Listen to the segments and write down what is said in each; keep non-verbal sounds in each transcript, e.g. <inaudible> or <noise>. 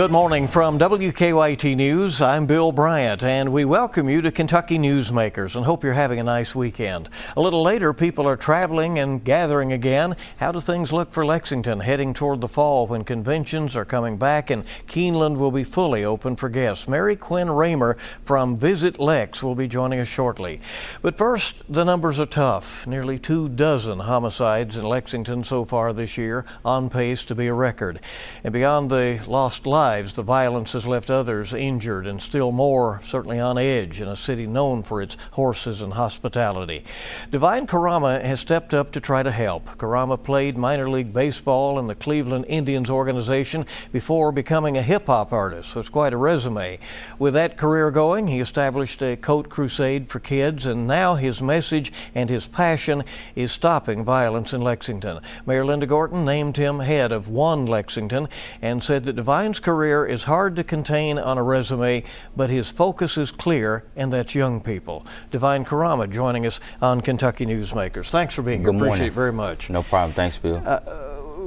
Good morning from WKYT News. I'm Bill Bryant, and we welcome you to Kentucky Newsmakers and hope you're having a nice weekend. A little later, people are traveling and gathering again. How do things look for Lexington heading toward the fall when conventions are coming back and Keeneland will be fully open for guests? Mary Quinn Ramer from Visit Lex will be joining us shortly. But first, the numbers are tough. Nearly two dozen homicides in Lexington so far this year, on pace to be a record. And beyond the lost lives, lives, the violence has left others injured and still more certainly on edge in a city known for its horses and hospitality. Devine Carama has stepped up to try to help. Carama played minor league baseball in the Cleveland Indians organization before becoming a hip hop artist, so it's quite a resume. With that career going, he established a coat crusade for kids, and now his message and his passion is stopping violence in Lexington. Mayor Linda Gorton named him head of One Lexington and said that Devine's career is hard to contain on a resume, but his focus is clear, and that's young people. Devine Carama joining us on Kentucky Newsmakers. Thanks for being Good here. Morning. Appreciate it very much. No problem. Thanks, Bill. Uh,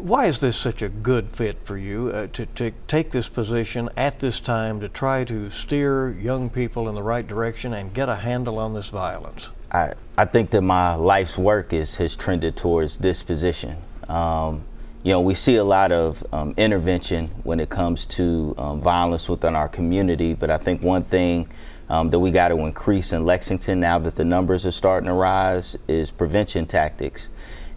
why is this such a good fit for you uh, to, to take this position at this time to try to steer young people in the right direction and get a handle on this violence? I, I think that my life's work is has trended towards this position. Um, you know, we see a lot of um, intervention when it comes to um, violence within our community, but I think one thing um, that we got to increase in Lexington now that the numbers are starting to rise is prevention tactics.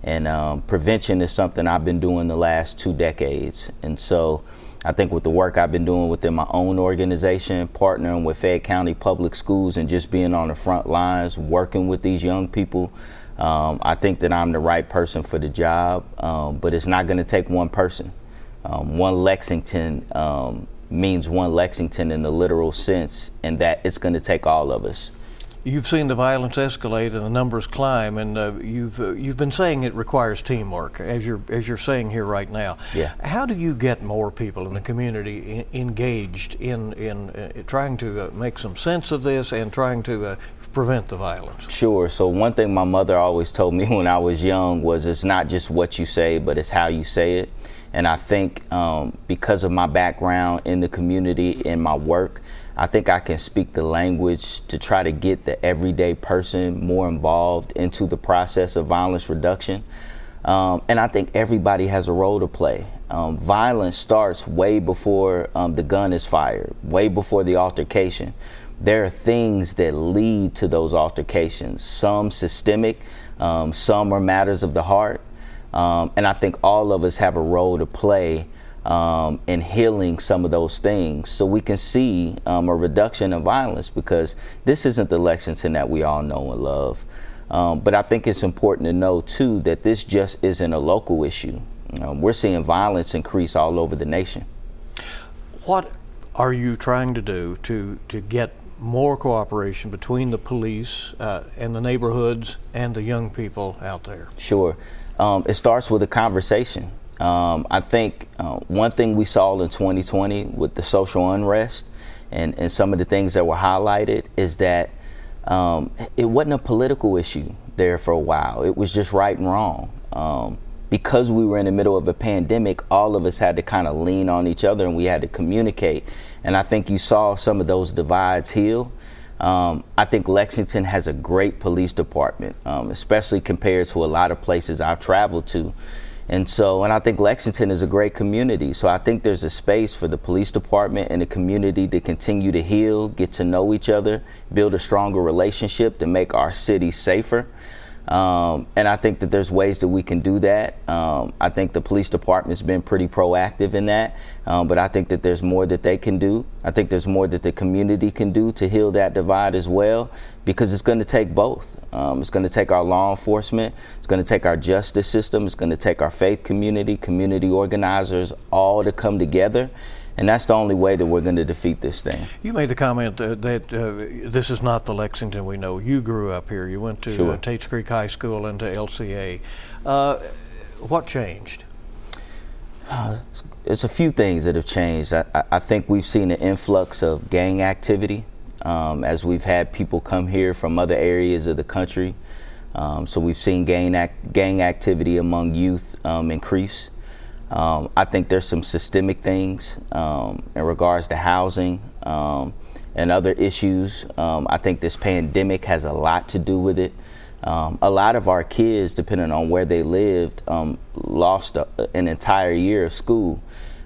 And um, prevention is something I've been doing the last two decades. And so I think with the work I've been doing within my own organization, partnering with Fayette County Public Schools, and just being on the front lines, working with these young people, um, I think that I'm the right person for the job, um, but it's not going to take one person. Um, one Lexington um, means one Lexington in the literal sense, and that it's going to take all of us. You've seen the violence escalate and the numbers climb, and uh, you've uh, you've been saying it requires teamwork, as you're as you're saying here right now. Yeah. How do you get more people in the community engaged in in uh, trying to uh, make some sense of this and trying to uh, prevent the violence? Sure. So one thing my mother always told me <laughs> when I was young was it's not just what you say, but it's how you say it. And I think um, because of my background in the community in my work, I think I can speak the language to try to get the everyday person more involved into the process of violence reduction. Um, and I think everybody has a role to play. Um, violence starts way before um, the gun is fired, way before the altercation there are things that lead to those altercations. Some systemic, um, some are matters of the heart. Um, and I think all of us have a role to play um, in healing some of those things so we can see um, a reduction of violence because this isn't the Lexington that we all know and love. Um, but I think it's important to know, too, that this just isn't a local issue. Um, we're seeing violence increase all over the nation. What are you trying to do to, to get more cooperation between the police uh, and the neighborhoods and the young people out there? Sure. Um, it starts with a conversation. Um, I think uh, one thing we saw in 2020 with the social unrest and, and some of the things that were highlighted is that um, it wasn't a political issue there for a while. It was just right and wrong. Um, because we were in the middle of a pandemic, all of us had to kind of lean on each other and we had to communicate. And I think you saw some of those divides heal. Um, I think Lexington has a great police department, um, especially compared to a lot of places I've traveled to. And so, and I think Lexington is a great community. So I think there's a space for the police department and the community to continue to heal, get to know each other, build a stronger relationship to make our city safer. Um, and I think that there's ways that we can do that. Um, I think the police department's been pretty proactive in that, um, but I think that there's more that they can do. I think there's more that the community can do to heal that divide as well, because it's going to take both. Um, it's going to take our law enforcement, it's going to take our justice system, it's going to take our faith community, community organizers, all to come together and that's the only way that we're going to defeat this thing. You made the comment uh, that uh, this is not the Lexington we know. You grew up here. You went to sure. uh, Tates Creek High School and to LCA. Uh, what changed? Uh, it's a few things that have changed. I, I, think we've seen an influx of gang activity um, as we've had people come here from other areas of the country. Um, so we've seen gang, act, gang activity among youth um, increase. Um, I think there's some systemic things um, in regards to housing um, and other issues. Um, I think this pandemic has a lot to do with it. Um, a lot of our kids, depending on where they lived, um, lost a, an entire year of school.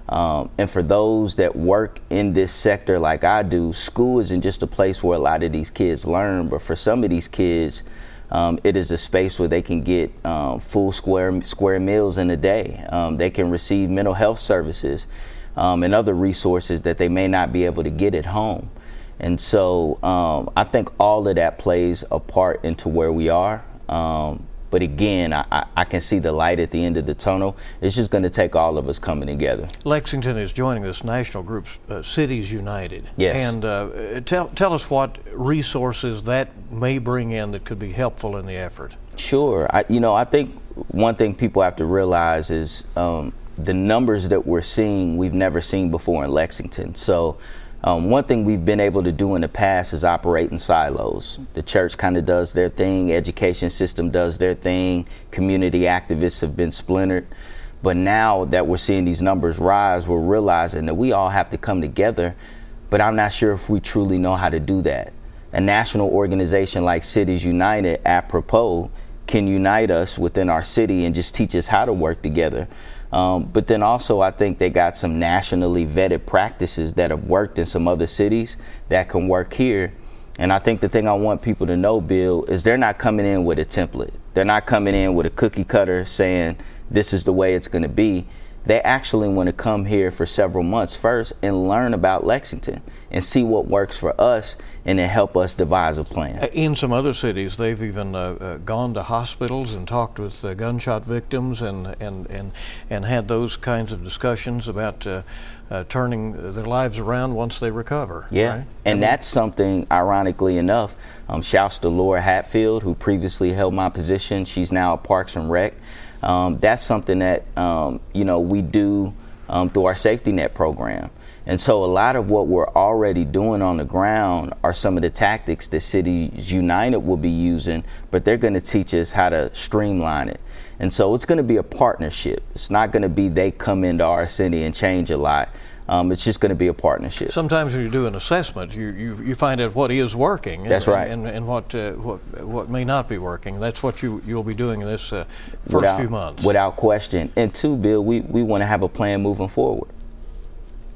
and for those that work in this sector like I do, school isn't just a place where a lot of these kids learn, but for some of these kids, um, it is a space where they can get um, full square square meals in a day. Um, they can receive mental health services um, and other resources that they may not be able to get at home. And so um, I think all of that plays a part into where we are. Um, but again, I, I, can see the light at the end of the tunnel. It's just going to take all of us coming together. Lexington is joining this national group, uh, Cities United. Yes. And uh, tell, tell us what resources that may bring in that could be helpful in the effort. Sure. I, you know, I think one thing people have to realize is um, the numbers that we're seeing, we've never seen before in Lexington. So um, one thing we've been able to do in the past is operate in silos. The church kind of does their thing, education system does their thing, community activists have been splintered. But now that we're seeing these numbers rise, we're realizing that we all have to come together. But I'm not sure if we truly know how to do that. A national organization like Cities United, apropos, can unite us within our city and just teach us how to work together. Um, but then also, I think they got some nationally vetted practices that have worked in some other cities that can work here. And I think the thing I want people to know, Bill, is they're not coming in with a template. They're not coming in with a cookie cutter saying this is the way it's going to be they actually want to come here for several months first and learn about Lexington and see what works for us and then help us devise a plan. Uh, in some other cities, they've even uh, uh, gone to hospitals and talked with uh, gunshot victims and, and, and, and had those kinds of discussions about uh, uh, turning their lives around once they recover. Yeah, right? and that's something, ironically enough, um, shouts to Laura Hatfield, who previously held my position. She's now at Parks and Rec. Um, that's something that um, you know we do um, through our safety net program. And so a lot of what we're already doing on the ground are some of the tactics that Cities United will be using, but they're going to teach us how to streamline it. And so it's going to be a partnership. It's not going to be they come into our city and change a lot. Um, it's just going to be a partnership. Sometimes when you do an assessment, you, you, you find out what is working. That's and, right. And, and what, uh, what, what may not be working. That's what you, you'll be doing in this uh, first without, few months. Without question. And two, Bill, we, we want to have a plan moving forward.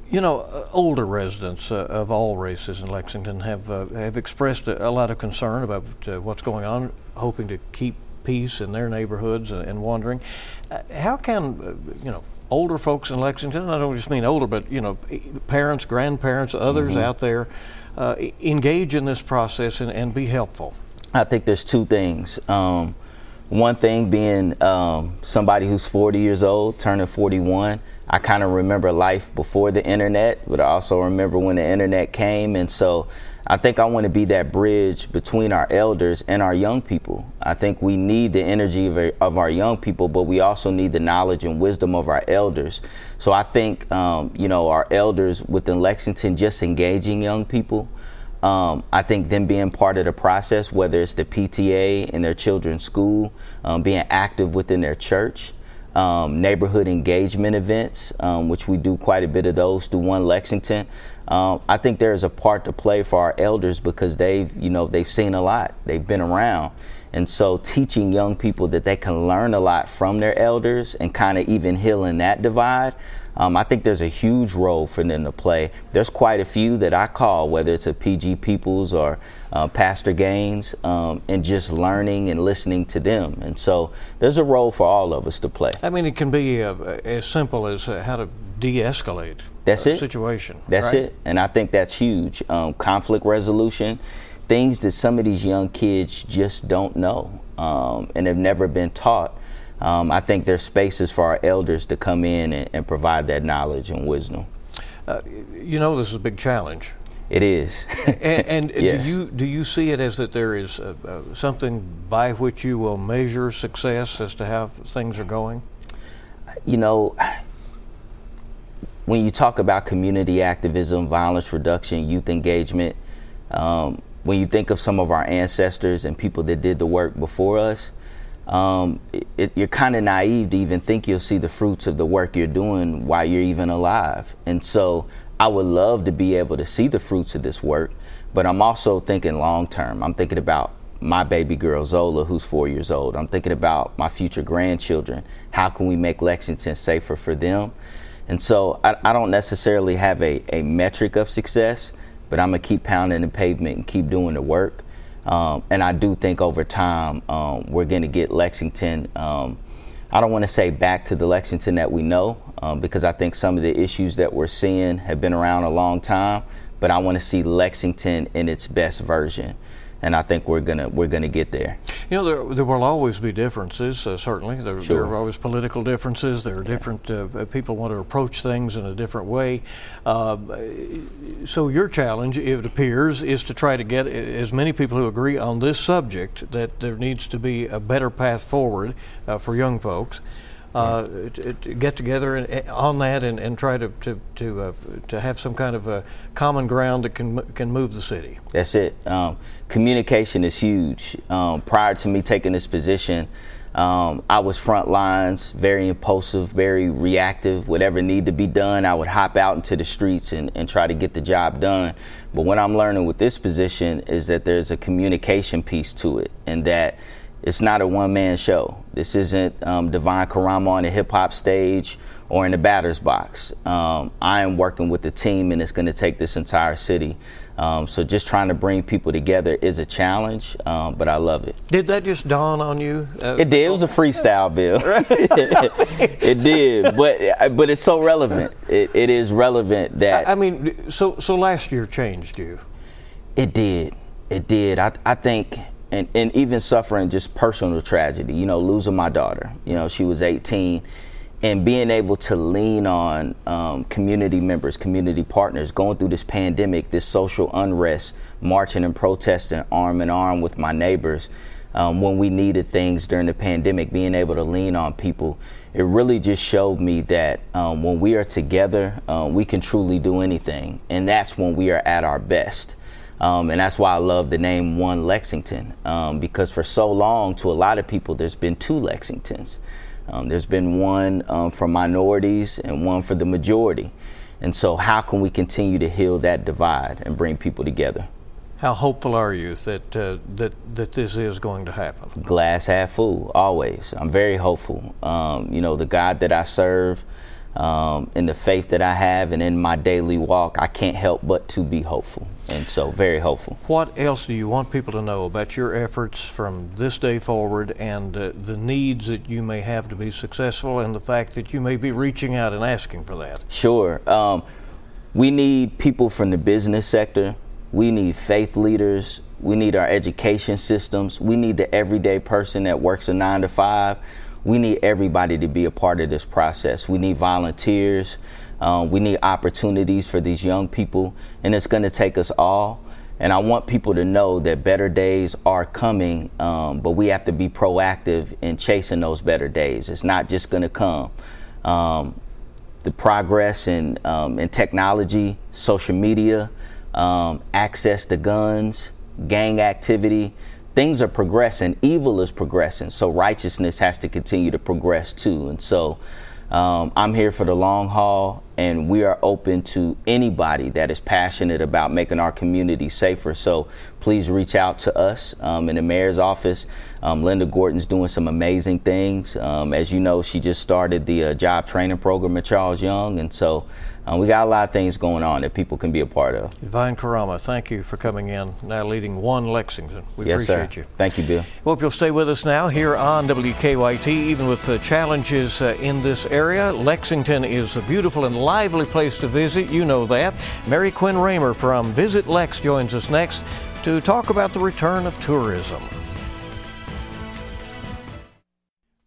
You know, uh, older residents uh, of all races in Lexington have uh, have expressed a, a, lot of concern about uh, what's going on, hoping to keep peace in their neighborhoods and, and wondering uh, how can uh, you know older folks in Lexington, I don't just mean older, but you know, parents, grandparents, others mm-hmm. out there, uh, engage in this process and, and, be helpful? I think there's two things. Um, one thing being um, somebody who's 40 years old, turning 41. I kind of remember life before the internet, but I also remember when the internet came, and so I think I want to be that bridge between our elders and our young people. I think we need the energy of, of our young people, but we also need the knowledge and wisdom of our elders. So I think, um, you know, our elders within Lexington just engaging young people. Um, I think them being part of the process, whether it's the PTA in their children's school, um, being active within their church, um, neighborhood engagement events, um, which we do quite a bit of those through One Lexington. Um, I think there is a part to play for our elders because they've, you know, they've seen a lot. They've been around. And so teaching young people that they can learn a lot from their elders and kind of even healing that divide, um, I think there's a huge role for them to play. There's quite a few that I call, whether it's a PG Peeples or uh, Pastor Gaines, um, and just learning and listening to them. And so there's a role for all of us to play. I mean, it can be uh, as simple as uh, how to de escalate that's it. situation. That's right? it. And I think that's huge. Um, conflict resolution, things that some of these young kids just don't know um, and have never been taught. Um, I think there's spaces for our elders to come in and, and provide that knowledge and wisdom. Uh, you know, this is a big challenge. It is. <laughs> and, and yes. do you do you see it as that there is something by which you will measure success as to how things are going? You know, when you talk about community activism, violence reduction, youth engagement, um, when you think of some of our ancestors and people that did the work before us, um, it, you're kind of naive to even think you'll see the fruits of the work you're doing while you're even alive. And so I would love to be able to see the fruits of this work, but I'm also thinking long term. I'm thinking about my baby girl Zola, who's four years old. I'm thinking about my future grandchildren. How can we make Lexington safer for them? And so I, I don't necessarily have a, a metric of success, but I'm gonna keep pounding the pavement and keep doing the work. Um, and I do think over time um, we're to get Lexington. Um, I don't want to say back to the Lexington that we know um, because I think some of the issues that we're seeing have been around a long time. But I want to see Lexington in its best version and I think we're gonna we're gonna get there. You know, there, there will always be differences. Uh, certainly, there, sure. there, are always political differences. There are different uh, people want to approach things in a different way. Uh, so your challenge, it appears, is to try to get as many people who agree on this subject that there needs to be a better path forward uh, for young folks uh, get together and, eh, on that and, and try to to to, uh, to have some kind of a common ground that can can move the city. That's it. Um, communication is huge. Um, prior to me taking this position. Um, I was front lines, very impulsive, very reactive. Whatever needed to be done, I would hop out into the streets and, and try to get the job done. But what I'm learning with this position is that there's a communication piece to it, and that it's not a one man show. This isn't um, Devine Carama on the hip hop stage or in the batter's box. Um, I am working with the team, and it's going to take this entire city. Um, so just trying to bring people together is a challenge, um, but I love it. Did that just dawn on you? Uh, it did. It was a freestyle, Bill. <laughs> <laughs> it did, but but it's so relevant. It, it is relevant that I, I mean, so so last year changed you. It did. It did. I I think and, and even suffering just personal tragedy, you know, losing my daughter. You know, she was 18 and being able to lean on um, community members, community partners, going through this pandemic, this social unrest, marching and protesting arm in arm with my neighbors um, when we needed things during the pandemic, being able to lean on people, it really just showed me that um, when we are together, uh, we can truly do anything. And that's when we are at our best. Um, and that's why I love the name One Lexington, um, because for so long, to a lot of people, there's been two Lexingtons. Um, there's been one um, for minorities and one for the majority. And so, how can we continue to heal that divide and bring people together? How hopeful are you that uh, that that this is going to happen? Glass half full, always. I'm very hopeful. Um, you know, the God that I serve um, in the faith that I have and in my daily walk, I can't help but to be hopeful. And so, very hopeful. What else do you want people to know about your efforts from this day forward and uh, the needs that you may have to be successful and the fact that you may be reaching out and asking for that? Sure. Um, we need people from the business sector, we need faith leaders, we need our education systems, we need the everyday person that works a nine to five we need everybody to be a part of this process. We need volunteers. Um, we need opportunities for these young people, and it's going to take us all. And I want people to know that better days are coming, um, but we have to be proactive in chasing those better days. It's not just going to come. Um, the progress in, um, in technology, social media, um, access to guns, gang activity, things are progressing, evil is progressing, so righteousness has to continue to progress too. And so um, I'm here for the long haul, and we are open to anybody that is passionate about making our community safer. So please reach out to us um, in the mayor's office. Um, Linda Gorton's doing some amazing things. Um, as you know, she just started the uh, job training program at Charles Young, and so um, we got a lot of things going on that people can be a part of. Devine Carama, thank you for coming in, now leading One Lexington. We yes, appreciate sir. you. Thank you, Bill. Hope you'll stay with us now here on WKYT, even with the challenges uh, in this area. Lexington is a beautiful and lively place to visit. You know that. Mary Quinn Ramer from Visit Lex joins us next to talk about the return of tourism.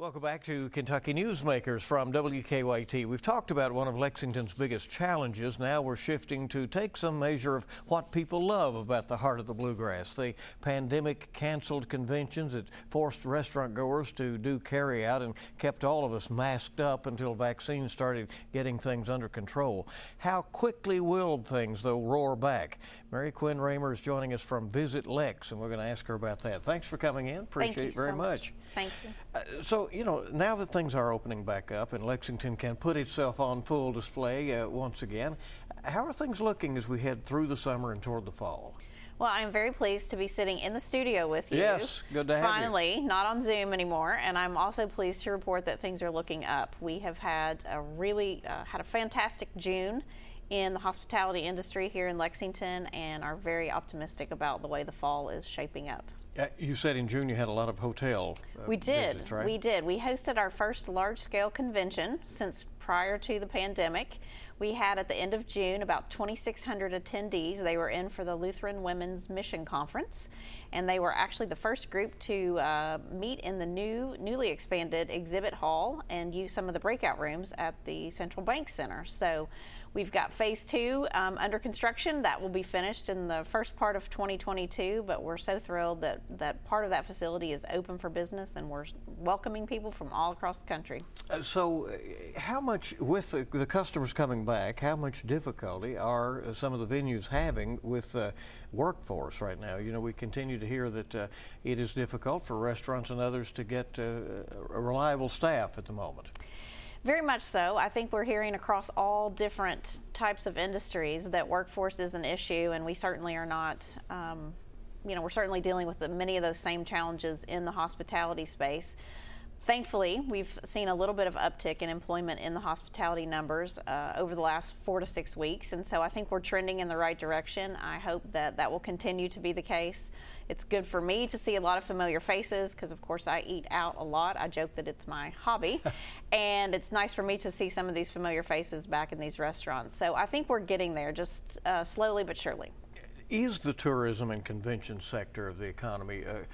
Welcome back to Kentucky Newsmakers from WKYT. We've talked about one of Lexington's biggest challenges. Now we're shifting to take some measure of what people love about the heart of the bluegrass. The pandemic canceled conventions. It forced restaurant goers to do carry out and kept all of us masked up until vaccines started getting things under control. How quickly will things, though, roar back? Mary Quinn Ramer is joining us from Visit Lex, and we're going to ask her about that. Thanks for coming in. Appreciate it very so much. much. Thank you. Uh, so, you know, now that things are opening back up and Lexington can put itself on full display uh, once again, how are things looking as we head through the summer and toward the fall? Well, I'm very pleased to be sitting in the studio with you. Yes, good to have you. Finally, not on Zoom anymore, and I'm also pleased to report that things are looking up. We have had a really uh, had a fantastic June in the hospitality industry here in Lexington, and are very optimistic about the way the fall is shaping up. Uh, you said in June you had a lot of hotel. Uh, We did. Visits, right? We did. We hosted our first large scale convention since prior to the pandemic. We had at the end of June about 2,600 attendees. They were in for the Lutheran Women's Mission Conference, and they were actually the first group to uh, meet in the new, newly expanded exhibit hall and use some of the breakout rooms at the Central Bank Center. So we've got phase two um, under construction. That will be finished in the first part of 2022, but we're so thrilled that, that part of that facility is open for business and we're welcoming people from all across the country. Uh, so, uh, how much, with the, the customers coming back, how much difficulty are uh, some of the venues having with uh, workforce right now? You know, we continue to hear that uh, it is difficult for restaurants and others to get uh, reliable staff at the moment. Very much so. I think we're hearing across all different types of industries that workforce is an issue, and we certainly are not. Um, you know, we're certainly dealing with the, many of those same challenges in the hospitality space. Thankfully, we've seen a little bit of uptick in employment in the hospitality numbers uh, over the last four to six weeks, and so I think we're trending in the right direction. I hope that that will continue to be the case. It's good for me to see a lot of familiar faces because, of course, I eat out a lot. I joke that it's my hobby, <laughs> and it's nice for me to see some of these familiar faces back in these restaurants. So I think we're getting there, just uh, slowly but surely. Is the tourism and convention sector of the economy uh,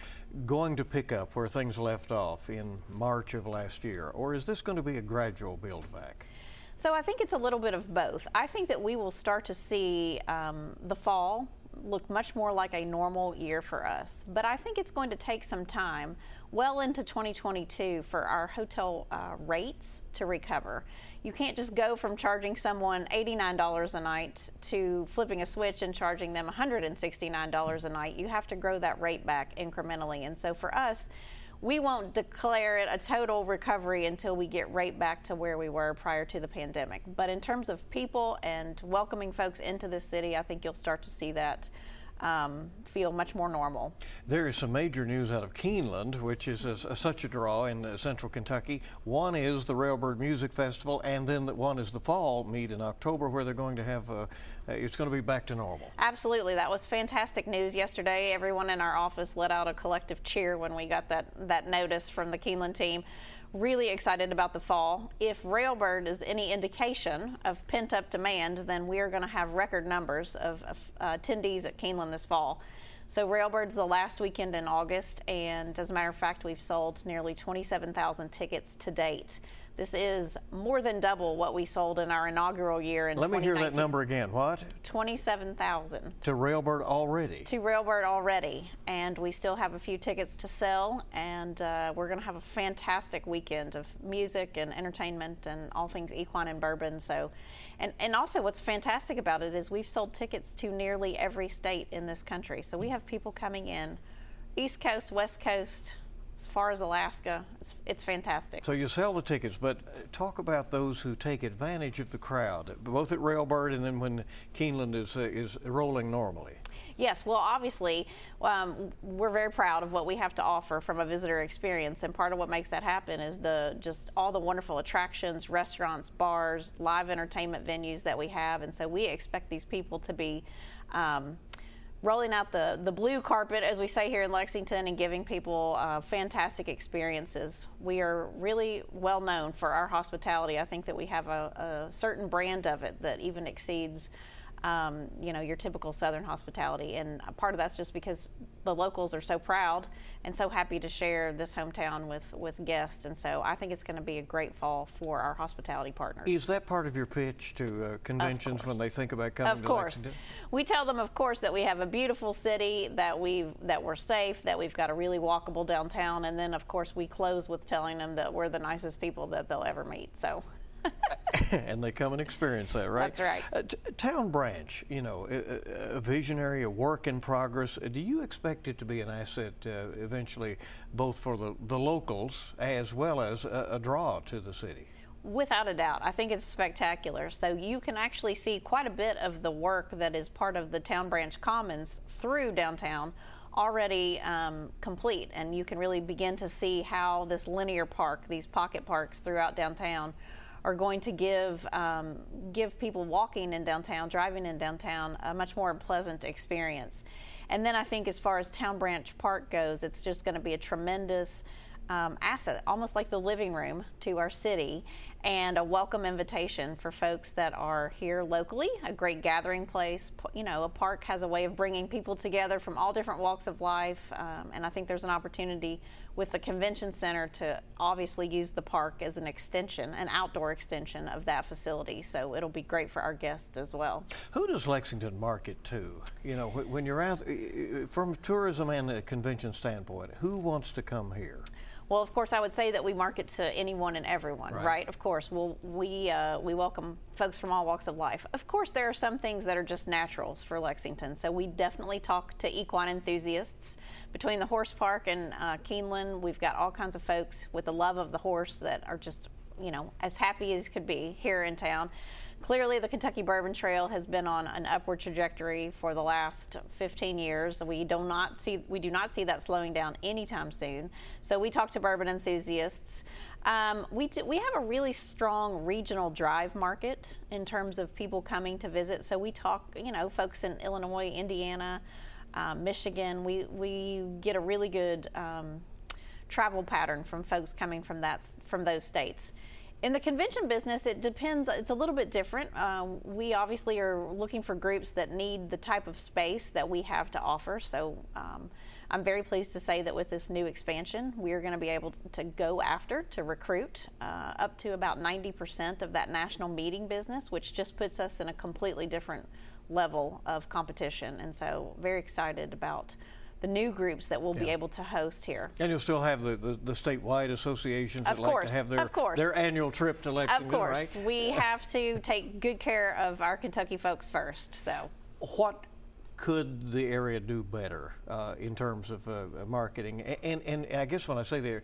going to pick up where things left off in March of last year, or is this going to be a gradual build back? So I think it's a little bit of both. I think that we will start to see um, the fall look much more like a normal year for us. But I think it's going to take some time, well into 2022, for our hotel uh, rates to recover. You can't just go from charging someone $89 a night to flipping a switch and charging them $169 a night. You have to grow that rate back incrementally. And so for us, we won't declare it a total recovery until we get right back to where we were prior to the pandemic. But in terms of people and welcoming folks into the city, I think you'll start to see that um, feel much more normal. There is some major news out of Keeneland, which is a, a, such a draw in uh, central Kentucky. One is the Railbird Music Festival, and then the, one is the fall meet in October, where they're going to have, uh, it's going to be back to normal. Absolutely. That was fantastic news yesterday. Everyone in our office let out a collective cheer when we got that, that notice from the Keeneland team really excited about the fall. If Railbird is any indication of pent up demand, then we are going to have record numbers of, of uh, attendees at Keeneland this fall. So Railbird's the last weekend in August, and as a matter of fact, we've sold nearly 27,000 tickets to date. This is more than double what we sold in our inaugural year in Let me hear that number again. What? 27,000. To Railbird already? To Railbird already. And we still have a few tickets to sell, and uh, we're going to have a fantastic weekend of music and entertainment and all things equine and bourbon. So, and, and also what's fantastic about it is we've sold tickets to nearly every state in this country. So we have people coming in East Coast, West Coast, as far as Alaska. It's, it's fantastic. So you sell the tickets, but talk about those who take advantage of the crowd, both at Railbird and then when Keeneland is, uh, is rolling normally. Yes, well, obviously, um, we're very proud of what we have to offer from a visitor experience, and part of what makes that happen is the just all the wonderful attractions, restaurants, bars, live entertainment venues that we have, and so we expect these people to be. Um, rolling out the, the blue carpet, as we say here in Lexington, and giving people uh, fantastic experiences. We are really well known for our hospitality. I think that we have a, a certain brand of it that even exceeds um, you know, your typical Southern hospitality. And part of that's just because the locals are so proud and so happy to share this hometown with, with guests. And so I think it's going to be a great fall for our hospitality partners. Is that part of your pitch to uh, conventions when they think about coming of to course. Lexington? We tell them, of course, that we have a beautiful city, that we that we're safe, that we've got a really walkable downtown, and then, of course, we close with telling them that we're the nicest people that they'll ever meet. So. <laughs> and they come and experience that, right? That's right. Uh, t- town branch, you know, a, a, visionary, a work in progress. Do you expect it to be an asset uh, eventually, both for the, the locals as well as a, a draw to the city? Without a doubt. I think it's spectacular. So you can actually see quite a bit of the work that is part of the Town Branch Commons through downtown already um, complete. And you can really begin to see how this linear park, these pocket parks throughout downtown, are going to give um, give people walking in downtown, driving in downtown, a much more pleasant experience. And then I think as far as Town Branch Park goes, it's just going to be a tremendous um, asset, almost like the living room to our city, and a welcome invitation for folks that are here locally. A great gathering place. You know, a park has a way of bringing people together from all different walks of life, um, and I think there's an opportunity with the convention center to obviously use the park as an extension, an outdoor extension of that facility. So it'll be great for our guests as well. Who does Lexington market to? You know, when you're out from tourism and a convention standpoint, who wants to come here? Well, of course, I would say that we market to anyone and everyone, right? right? Of course, we'll, we uh, we welcome folks from all walks of life. Of course, there are some things that are just naturals for Lexington, so we definitely talk to equine enthusiasts. Between the horse park and uh, Keeneland, we've got all kinds of folks with the love of the horse that are just you know as happy as could be here in town. Clearly, the Kentucky Bourbon Trail has been on an upward trajectory for the last 15 years. We do not see we do not see that slowing down anytime soon. So we talk to bourbon enthusiasts. Um, we we have a really strong regional drive market in terms of people coming to visit. So we talk, you know, folks in Illinois, Indiana, um, Michigan. We we get a really good um, travel pattern from folks coming from that from those states. In the convention business, it depends. It's a little bit different. Uh, we obviously are looking for groups that need the type of space that we have to offer. So um, I'm very pleased to say that with this new expansion, we are going to be able to go after to recruit uh, up to about 90% of that national meeting business, which just puts us in a completely different level of competition. And so, very excited about the new groups that we'll yeah. be able to host here. And you'll still have the, the, the statewide associations of that course, like to have their, their annual trip to Lexington, Of course. Right? We have to take good care of our Kentucky folks first. So, what could the area do better uh, in terms of uh, marketing? And, and, and I guess when I say there,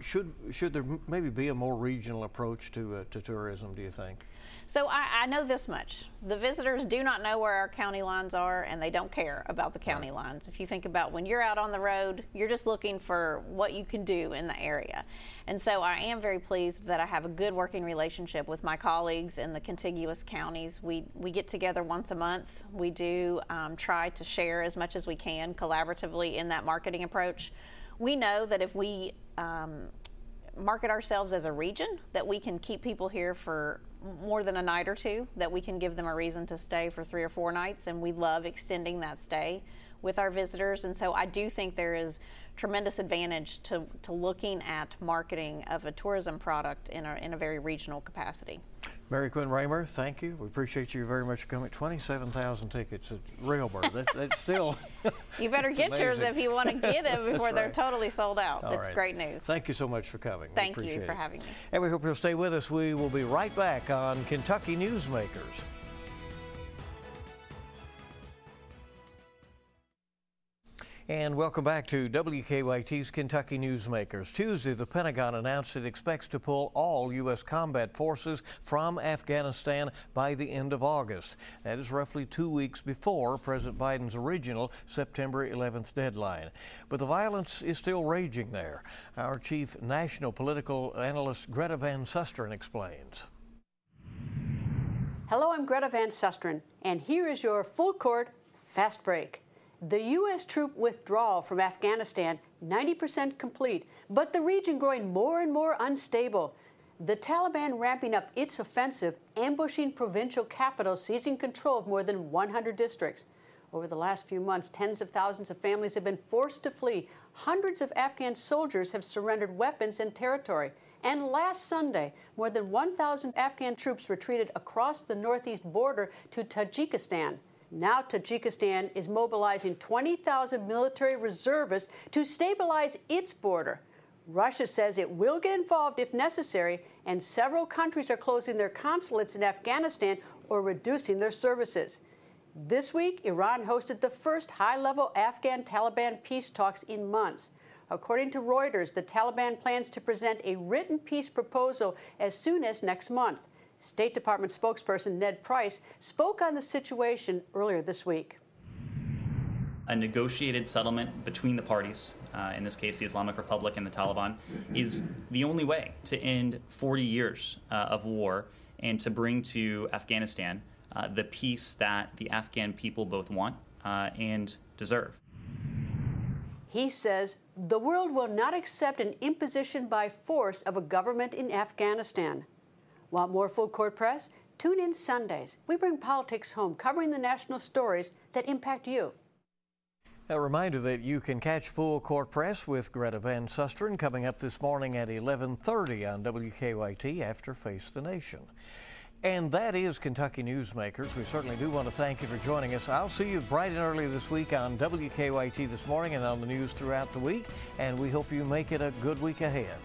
should should there maybe be a more regional approach to uh, to tourism? Do you think? So I, I, know this much: the visitors do not know where our county lines are, and they don't care about the county right. lines. If you think about when you're out on the road, you're just looking for what you can do in the area. And so I am very pleased that I have a good working relationship with my colleagues in the contiguous counties. We we get together once a month. We do um, try to share as much as we can collaboratively in that marketing approach. We know that if we um, market ourselves as a region, that we can keep people here for more than a night or two, that we can give them a reason to stay for three or four nights, and we love extending that stay with our visitors. And so I do think there is tremendous advantage to, to looking at marketing of a tourism product in a, in a very regional capacity. Mary Quinn Ramer, thank you. We appreciate you very much coming. 27,000 tickets at Railbird. That, that's still. <laughs> you better get yours if you want to get <laughs> them before right. they're totally sold out. All that's right. great news. Thank you so much for coming. Thank you for it. having me. And we hope you'll stay with us. We will be right back on Kentucky Newsmakers. And welcome back to WKYT's Kentucky Newsmakers. Tuesday, the Pentagon announced it expects to pull all U.S. combat forces from Afghanistan by the end of August. That is roughly two weeks before President Biden's original September 11th deadline. But the violence is still raging there. Our chief national political analyst Greta Van Susteren explains. Hello, I'm Greta Van Susteren, and here is your full court fast break. The U.S. troop withdrawal from Afghanistan, 90% complete, but the region growing more and more unstable. The Taliban ramping up its offensive, ambushing provincial capitals, seizing control of more than 100 districts. Over the last few months, tens of thousands of families have been forced to flee. Hundreds of Afghan soldiers have surrendered weapons and territory. And last Sunday, more than 1,000 Afghan troops retreated across the northeast border to Tajikistan. Now, Tajikistan is mobilizing 20,000 military reservists to stabilize its border. Russia says it will get involved if necessary, and several countries are closing their consulates in Afghanistan or reducing their services. This week, Iran hosted the first high level Afghan Taliban peace talks in months. According to Reuters, the Taliban plans to present a written peace proposal as soon as next month. State Department spokesperson Ned Price spoke on the situation earlier this week a negotiated settlement between the parties, uh, in this case the Islamic Republic and the Taliban, is the only way to end 40 years uh, of war and to bring to Afghanistan uh, the peace that the Afghan people both want uh, and deserve. He says the world will not accept an imposition by force of a government in Afghanistan. Want more full court press? Tune in Sundays. We bring politics home, covering the national stories that impact you. A reminder that you can catch Full Court Press with Greta Van Susteren coming up this morning at 11:30 on WKYT after Face the Nation. And that is Kentucky Newsmakers. We certainly do want to thank you for joining us. I'll see you bright and early this week on WKYT this morning and on the news throughout the week. And we hope you make it a good week ahead.